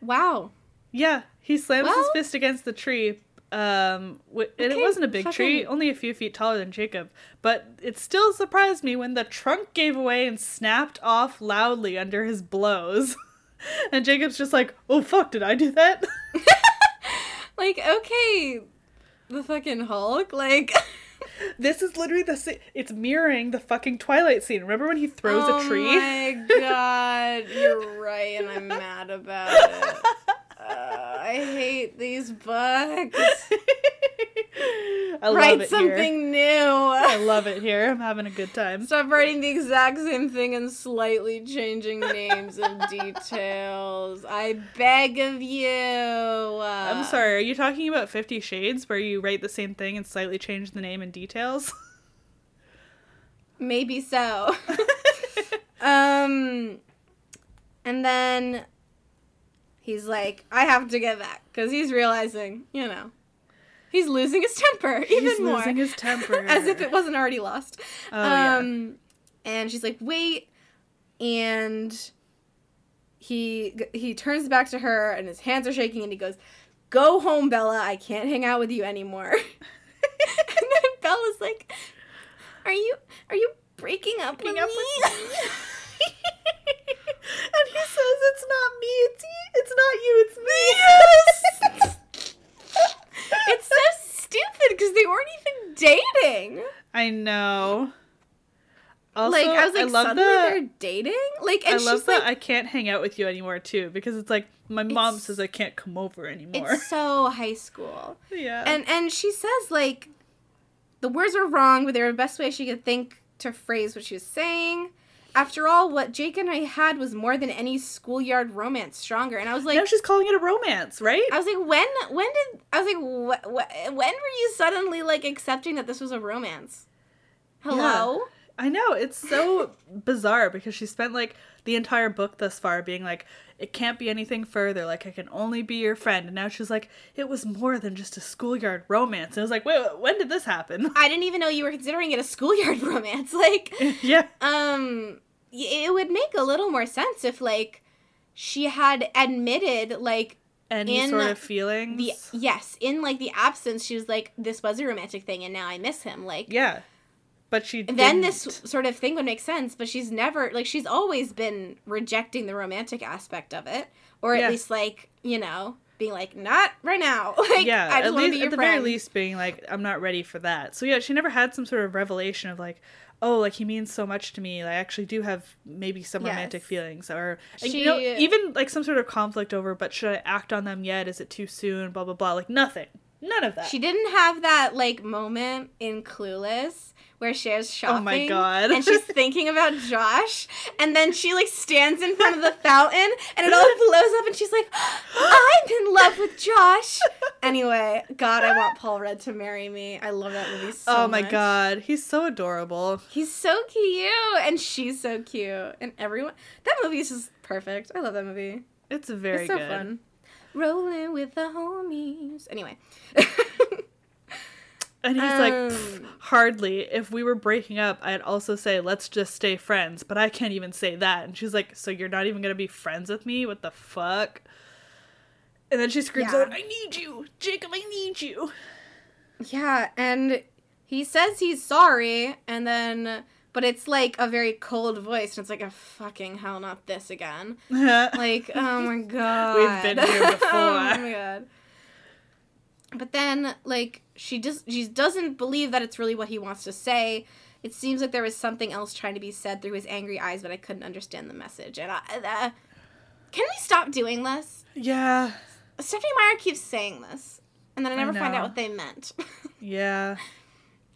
Wow. Yeah, he slams his fist against the tree. Um, wi- and it wasn't a big tree, only a few feet taller than Jacob. But it still surprised me when the trunk gave away and snapped off loudly under his blows. and Jacob's just like, "Oh fuck, did I do that?" Like, okay, the fucking Hulk. Like, this is literally the sa- it's mirroring the fucking Twilight scene. Remember when he throws oh a tree? Oh my god, you're right, and I'm mad about it. I hate these books. I love Write it something here. I love it here. I'm having a good time. Stop writing the exact same thing and slightly changing names and details. I beg of you. I'm sorry, are you talking about Fifty Shades where you write the same thing and slightly change the name and details? Maybe so. um, and then he's like, I have to get back because he's realizing, you know, he's losing his temper even He's more. losing his temper. As if it wasn't already lost. Oh, yeah. um, and she's like, wait. And he he turns back to her and his hands are shaking and he goes, Go home, Bella. I can't hang out with you anymore. and then Bella's like, Are you are you breaking up Breaking with up me? and he says, "It's not me. It's you. It's not you. It's me." Yes. it's so stupid because they weren't even dating. I know. Also, like I was like, love suddenly that. they're dating. Like, I and love she's that like, I can't hang out with you anymore too because it's like my mom says I can't come over anymore. it's so high school. yeah. and and she says like the words were wrong but they were the best way she could think to phrase what she was saying after all what jake and i had was more than any schoolyard romance stronger. And i was like now she's calling it a romance, right? i was like when when did i was like wh- wh- when were you suddenly like accepting that this was a romance? Hello? I know. It's so bizarre because she spent like the entire book thus far being like, it can't be anything further. Like I can only be your friend, and now she's like, it was more than just a schoolyard romance. And I was like, wait, when did this happen? i didn't even know you were considering it a schoolyard romance like yeah, um it would make a little more sense if like she had admitted like any In sort of feelings. the yes in like the absence she was like this was a romantic thing and now i miss him like yeah, but she then this sort of thing would make sense but she's never like she's always been rejecting the romantic aspect of it or at Yeah. least like you know being like not right now like yeah, i at least at the friend very least being like, I'm not ready for that. So yeah, she never had some sort of revelation of like, oh, like he means so much to me. I actually do have maybe some romantic Yes. feelings, or and, you know, even like some sort of conflict over. But should I act on them yet? Is it too soon? Blah blah blah. Like nothing. None of that. she didn't have that like moment in clueless where she's shopping Oh my God. and she's thinking about josh and then she like stands in front of the fountain and it all blows up and she's like i'm in love with josh anyway god i want paul rudd to marry me i love that movie so much. oh my much. god, he's so adorable. he's so cute and she's so cute and everyone that movie is just perfect i love that movie It's very it's so good. fun rolling with the homies anyway And he's like, Um, "Pff, hardly. If we were breaking up, I'd also say, let's just stay friends. But I can't even say that. And she's like, so you're not even going to be friends with me? What the fuck? And then she screams Yeah. out, I need you. Jacob, I need you. Yeah, and he says he's sorry, and then, but it's like a very cold voice, and it's like a fucking hell, not this again. Like, oh my god, We've been here before. oh my god. But then, like, she just she doesn't believe that it's really what he wants to say. It seems like there was something else trying to be said through his angry eyes, but I couldn't understand the message. And I, uh, can we stop doing this? yeah. Stephenie Meyer keeps saying this, and then I I never find out what they meant. Yeah.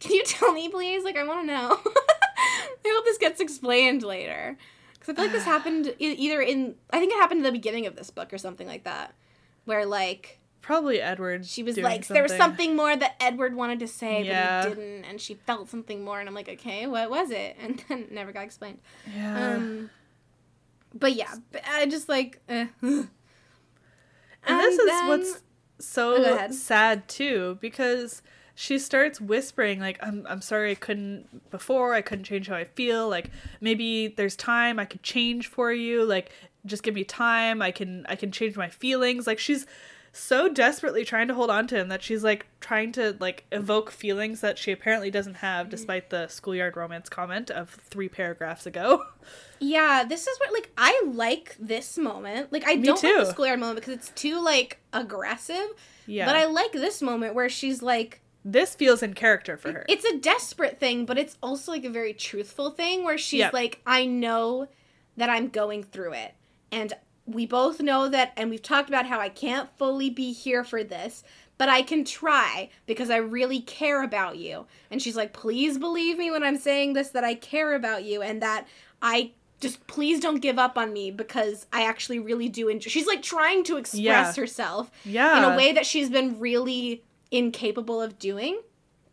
Can you tell me, please? Like, I want to know. I hope this gets explained later. Because I feel like this happened either in, I think it happened in the beginning of this book or something like that. Where, like, Probably Edward. she was like, there was something more that Edward wanted to say, Yeah. but he didn't. And she felt something more. And I'm like, okay, what was it? And then never got explained. Yeah. Um, but yeah, I just like, eh. and this is then- what's so Oh, sad too because she starts whispering like I'm I'm sorry I couldn't before I couldn't change how I feel like maybe there's time I could change for you like just give me time I can I can change my feelings like she's so desperately trying to hold on to him that she's like trying to like evoke feelings that she apparently doesn't have mm-hmm. despite the schoolyard romance comment of 3 paragraphs ago. Yeah, this is what like I like this moment. Like I Me don't like the schoolyard moment because it's too like aggressive. Yeah. But I like this moment where she's like this feels in character for her. it's a desperate thing, but it's also like a very truthful thing where she's Yep. like, I know that I'm going through it. And we both know that, and we've talked about how I can't fully be here for this, but I can try because I really care about you. And she's like, please believe me when I'm saying this that I care about you and that I just please don't give up on me because I actually really do enjoy. She's like trying to express Yeah. herself yeah. in a way that she's been really incapable of doing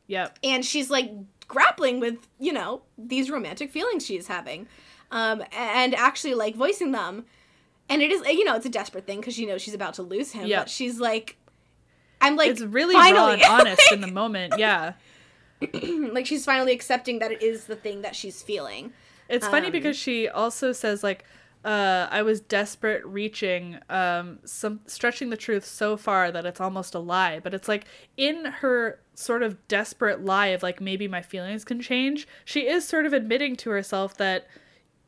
Yep. and she's like grappling with you know these romantic feelings she's having um and actually like voicing them and it is you know it's a desperate thing because she knows she's about to lose him Yep. but she's like i'm like it's really raw finally and honest in the moment. Yeah. like she's finally accepting that it is the thing that she's feeling It's funny Um, because she also says like uh, I was desperate reaching um, some stretching the truth so far that it's almost a lie. But it's like in her sort of desperate lie of like maybe my feelings can change, she is sort of admitting to herself that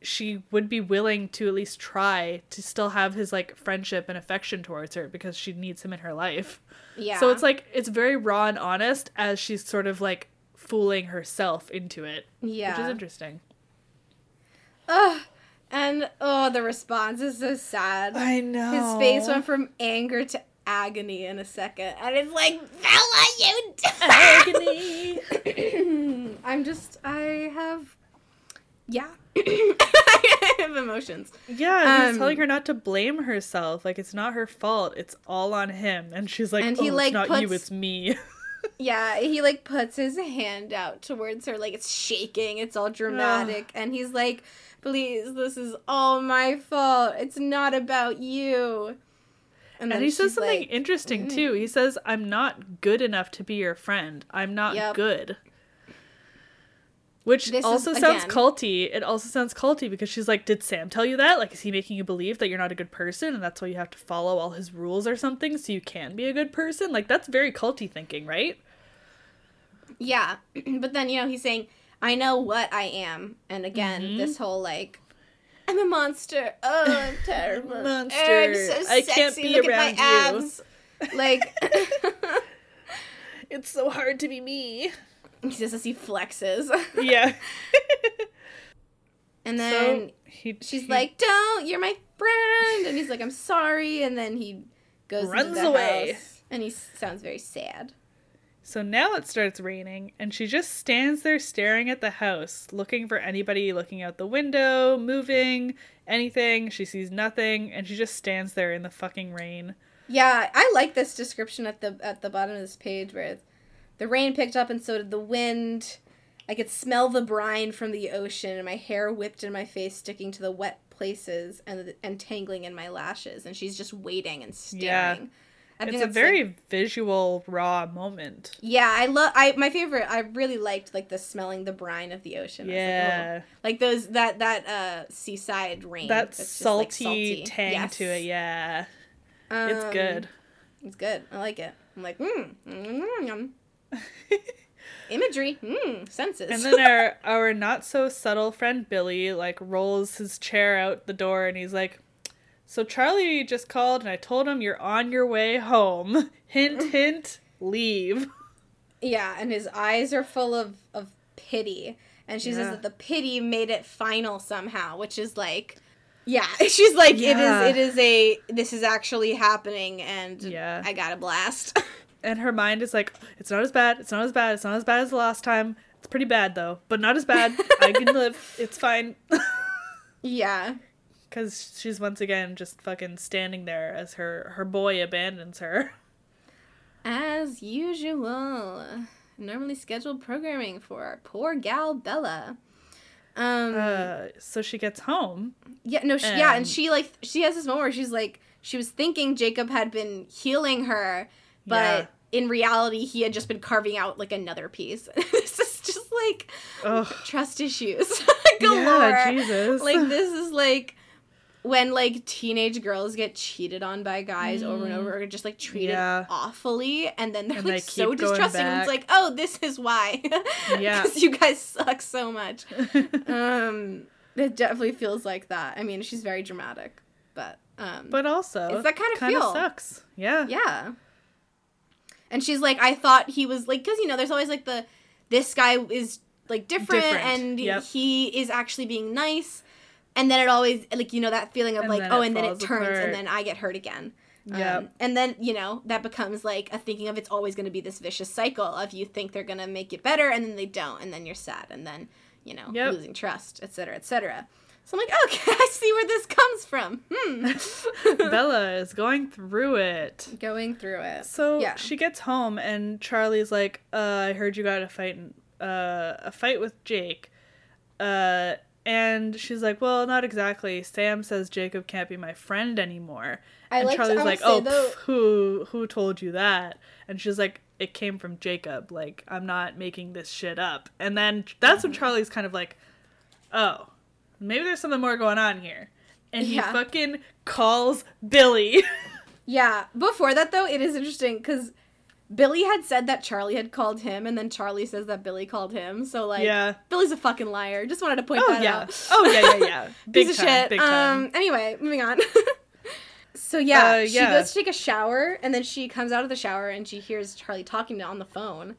she would be willing to at least try to still have his like friendship and affection towards her because she needs him in her life. yeah So it's like it's very raw and honest as she's sort of like fooling herself into it, Yeah. which is interesting. Ugh. and oh the response is so sad I know. his face went from anger to agony in a second and it's like bella you agony. I'm just I have yeah. I have emotions. Yeah, he's Um, telling her not to blame herself. Like it's not her fault. It's all on him. And she's like, And "Oh, he, like, it's not you. puts- It's me." Yeah, he like puts his hand out towards her like it's shaking, it's all dramatic and he's like, "Please, this is all my fault. It's not about you." and then he says something like, interesting "Mm." too. He says, "I'm not good enough to be your friend. I'm not Yep. good." Which This is- also sounds again- culty. It also sounds culty because she's like, "Did Sam tell you that? Like, is he making you believe that you're not a good person, and that's why you have to follow all his rules or something so you can be a good person?" Like, that's very culty thinking, right? Yeah. but then, you know, he's saying, I know what I am. And again, Mhm. this whole like, I'm a monster. Oh, I'm terrible. Monster. Oh, I'm so I can't be Look around at you." my abs. Like, It's so hard to be me. he says as he flexes. yeah. And then so he, she's he like, Don't, you're my friend. And he's like, I'm sorry. And then he goes Runs away. house. And he sounds very sad. So now it starts raining, and she just stands there staring at the house, looking for anybody looking out the window, moving, anything. She sees nothing, and she just stands there in the fucking rain. Yeah, I like this description at the at the bottom of this page where the rain picked up and so did the wind. I could smell the brine from the ocean and my hair whipped in my face sticking to the wet places and and tangling in my lashes and she's just waiting and Yeah. staring. I it's a very like- visual, raw moment. Yeah, I love I my favorite I really liked like the smelling the brine of the ocean. Was like, oh. Yeah. Like those that that uh seaside rain. that that's just, salty, like, salty. tang Yes. to it, yeah. it's Um, good. It's good. I like it. I'm like, mm, mm, mm, yum. Imagery, mm, senses. And then our our not so subtle friend Billy like rolls his chair out the door and he's like, "So Charlie just called and I told him you're on your way home. Hint, hint, leave." yeah, and his eyes are full of of pity, and she Yeah. says that the pity made it final somehow, which is like, yeah, she's like, Yeah. it is, it is a, this is actually happening, and Yeah. I got a blast. And her mind is like, "It's not as bad. It's not as bad. It's not as bad as the last time. It's pretty bad though, but not as bad. I can live. It's fine." yeah, Cuz she's once again just fucking standing there as her her boy abandons her. as usual. Normally scheduled programming for our poor gal Bella. Um, Uh, so she gets home. Yeah, no, she, yeah, and And- she like she has this moment where she's like she was thinking Jacob had been healing her but Yeah. In reality, he had just been carving out like another piece. this is just like Ugh. trust issues galore. Yeah, Jesus. Like this is like when like teenage girls get cheated on by guys over and over or just like treated Yeah. awfully and then they're And like they so distrusting and it's like oh this is why Yeah. because you guys suck so much um it definitely feels like that i mean she's very dramatic but um but also, It's that kind of kinda feel. sucks. Yeah. yeah and she's like i thought he was like because you know there's always like the this guy is like different, Different, and yep. he is actually being nice and then it always like you know that feeling of And like oh and then it turns apart. and then i get hurt again Yeah. Um, and then you know that becomes like a thinking of it's always going to be this vicious cycle of you think they're going to make it better and then they don't and then you're sad and then you know Yep. losing trust etc etc so i'm like okay i see where this comes from hmm Bella is going through it. going through it So Yeah. she gets home and Charlie's like, uh, "I heard you got a fight, uh, a fight with Jake," uh, and she's like, "Well, not exactly. Sam says Jacob can't be my friend anymore." I and like to- Charlie's will like, "Oh, though- pff, who who told you that?" And she's like, "It came from Jacob. Like, I'm not making this shit up." And then that's when Charlie's kind of like, "Oh, maybe there's something more going on here." And he fucking calls Billy. Yeah. Before that, though, it is interesting because Billy had said that Charlie had called him, and then Charlie says that Billy called him. So like, Yeah. Billy's a fucking liar. Just wanted to point Oh that yeah. out. Oh yeah, yeah, yeah. Big Piece time. of shit. Big time. Um. Anyway, moving on. so yeah, Uh, she goes to take a shower, and then she comes out of the shower, and she hears Charlie talking to on the phone,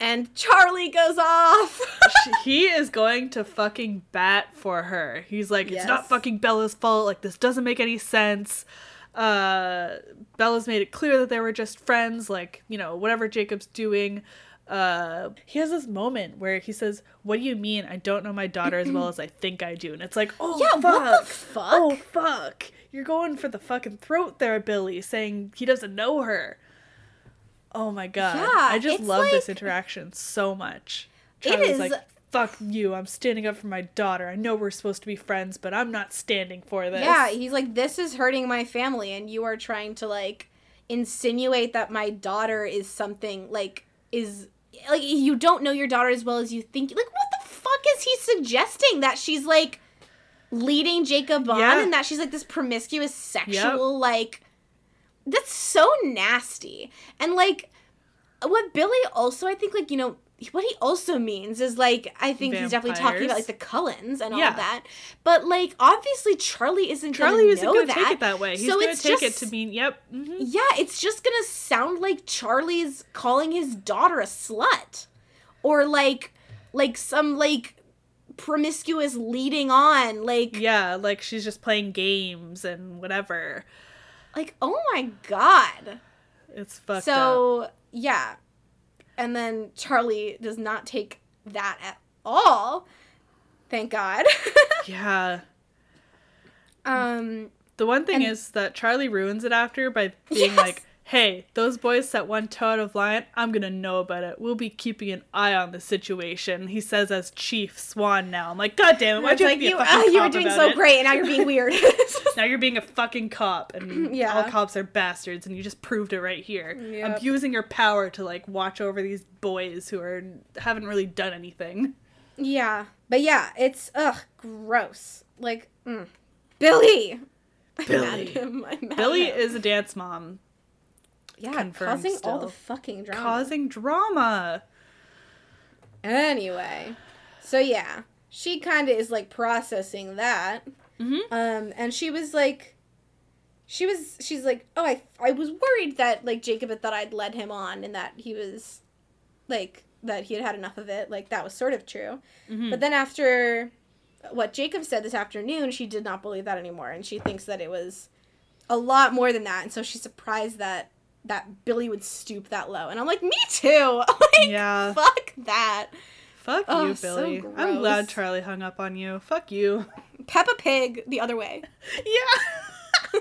and Charlie goes off. He is going to fucking bat for her. He's like, it's not fucking Bella's fault. Like this doesn't make any sense. Uh, Bella's made it clear that they were just friends. Like you know, whatever Jacob's doing. Uh, he has this moment where he says, "What do you mean? I don't know my daughter as well as I think I do." And it's like, "Oh yeah. fuck, What the fuck? oh fuck, you're going for the fucking throat there, Billy, saying he doesn't know her." Oh my god. Yeah, I just love this interaction so much. It Charlie's is- like, fuck you, I'm standing up for my daughter. I know we're supposed to be friends, but I'm not standing for this. Yeah, he's like, this is hurting my family, and you are trying to like insinuate that my daughter is something like is like you don't know your daughter as well as you think. Like, what the fuck is he suggesting that she's like leading Jacob on, Yeah. and that she's like this promiscuous sexual like. That's so nasty, and like what Billy also I think like you know what he also means is like I think he's definitely talking about like the Cullens and all Yeah. that, but like obviously Charlie isn't Charlie gonna isn't know going to that. take it that way. He's So to take just- it to mean, yep. hmm Yeah, it's just gonna sound like Charlie's calling his daughter a slut, or like like some like promiscuous leading on like Yeah, like she's just playing games and whatever. Like oh my god. It's fucked up. so yeah, and then Charlie does not take that at all. Thank God. Yeah. um. The one thing And- is that Charlie ruins it after by being Yes. like, hey, those boys set one toe out of line. I'm going to know about it. We'll be keeping an eye on the situation. He says as Chief Swan now. I'm like, God damn it. Why'd you have like be you, a fucking ah, you were doing about so it? great, and now you're being weird. Now you're being a fucking cop, and Yeah. all cops are bastards, and you just proved it right here. Yep. Abusing your power to like watch over these boys who are haven't really done anything. Yeah, but yeah, it's ugh gross. Like mm. Billy. I'm mad at Billy. him. I'm mad Billy at him. is a dance mom, yeah causing all the fucking drama. causing drama. Anyway, so yeah, she kind of is like processing that, Mhm. um, and she was like, she was she's like, oh, I I was worried that like Jacob had thought I'd led him on and that he was, like that he had had enough of it. Like that was sort of true. Mhm. But then after what Jacob said this afternoon, she did not believe that anymore, and she thinks that it was a lot more than that, and so she's surprised that that Billy would stoop that low. And I'm like, me too. like, Yeah. fuck that. Fuck Oh, you, so Billy. I'm glad. Charlie hung up on you. Fuck you. Peppa Pig the other way. Yeah.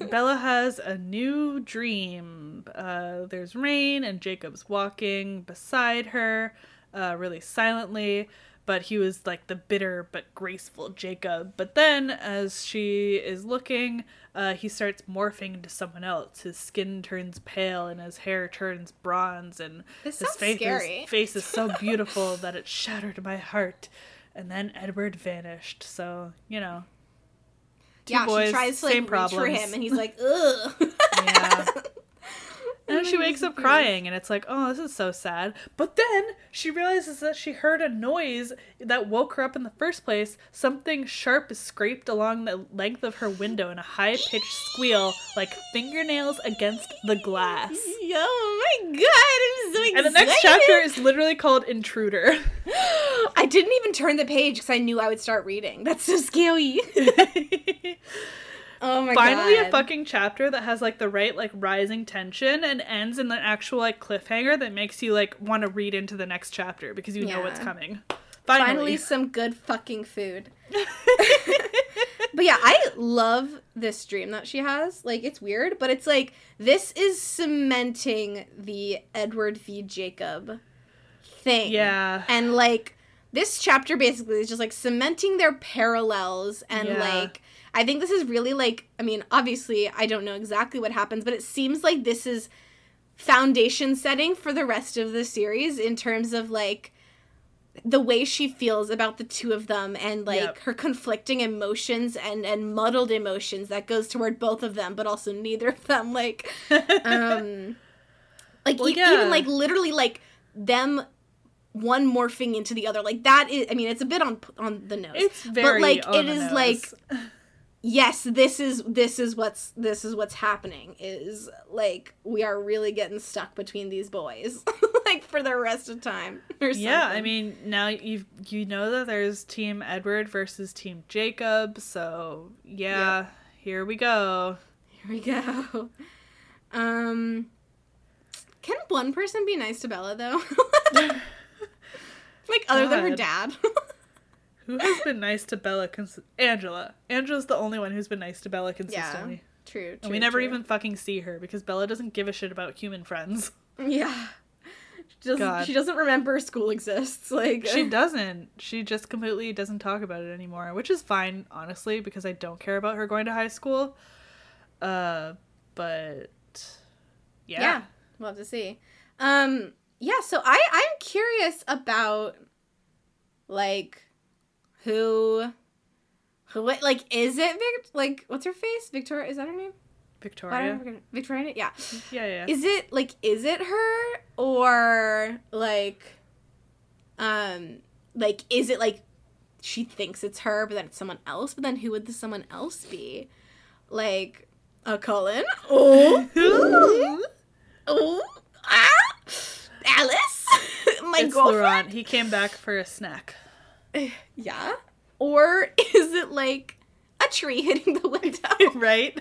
Bella has a new dream. Uh, there's rain, and Jacob's walking beside her, uh, really silently. But he was like the bitter but graceful Jacob. But then, as she is looking, uh, he starts morphing into someone else. His skin turns pale and his hair turns bronze, and This his face scary. is, face is so beautiful that it shattered my heart. And then Edward vanished. So you know, two yeah, boys, she tries to like same reach problems. for him, and he's like, ugh. Yeah. And then she wakes up crying, and it's like, oh, this is so sad. But then she realizes that she heard a noise that woke her up in the first place. Something sharp is scraped along the length of her window in a high pitched squeal, like fingernails against the glass. oh my god, I'm so excited. And the next chapter is literally called Intruder. I didn't even turn the page because I knew I would start reading. That's so scary. oh my Finally, god. a fucking chapter that has like the right like rising tension and ends in an actual like cliffhanger that makes you like want to read into the next chapter because you know what's coming. Finally, Finally. some good fucking food. but yeah, I love this dream that she has. Like, it's weird, but it's like this is cementing the Edward v. Jacob thing. Yeah. And like this chapter basically is just like cementing their parallels and Yeah. like I think this is really like I mean, obviously I don't know exactly what happens, but it seems like this is foundation setting for the rest of the series in terms of like the way she feels about the two of them and like Yep. her conflicting emotions and and muddled emotions that goes toward both of them but also neither of them like um like Well, e- yeah. even like literally like them one morphing into the other like that is i mean it's a bit on on the nose It's very but like, it is, nose. like- yes this is this is what's this is what's happening is like we are really getting stuck between these boys like for the rest of time or yeah, I mean now you you know that there's Team Edward versus Team Jacob, so yeah, here we go. here we go. Um can one person be nice to bella though? Like other than her dad Who has been nice to Bella? Cons- Angela. Angela's the only one who's been nice to Bella consistently. true, true and we never true. even fucking see her because Bella doesn't give a shit about human friends. Yeah. She doesn't, God. she doesn't remember school exists. Like She doesn't. She just completely doesn't talk about it anymore, which is fine, honestly, because I don't care about her going to high school. Uh, but yeah. yeah. We'll have to see. Um yeah, so I I'm curious about like who who what like is it Vic like what's her face? Victoria is that her name? Why did I Victoria. forget- Victoria? Yeah. Yeah, yeah. Is it like is it her or like um like is it like she thinks it's her but then it's someone else but then who would the someone else be like a Cullen oh oh ah Alice my it's girlfriend Laurent. He came back for a snack. yeah or is it like a tree hitting the window right?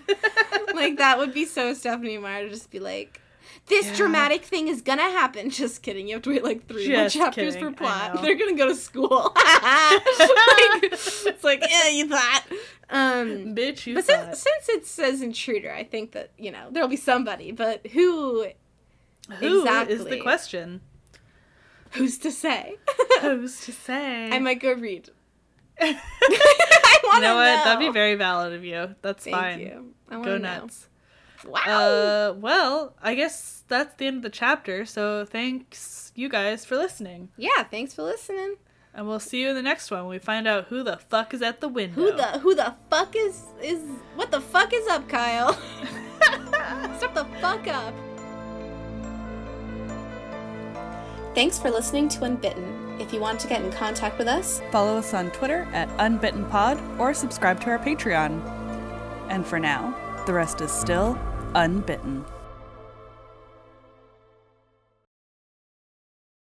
like that would be so Stephenie Meyer to just be like, this Yeah. dramatic thing is gonna happen. Just kidding. You have to wait like three Just more chapters kidding, for plot. They're gonna go to school. like, it's like, yeah, you thought. Um, Bitch, you but thought. since, since it says intruder, I think that you know there'll be somebody. But who? Who is exactly. the question? Who's to say? Who's to say? I might go read. you I want to know what? That'd be very valid of you. That's Thank fine. you. I want Go to know. nuts. Wow. Uh, well, I guess that's the end of the chapter. So thanks you guys for listening, yeah. Thanks for listening. and we'll see you in the next one when we find out who the fuck is at the window. Who the who the fuck is is what the fuck is up, Kyle? Stop the fuck up. Thanks for listening to Unbitten. If you want to get in contact with us, Follow us on Twitter at UnbittenPod or subscribe to our Patreon. And for now, the rest is still unbitten.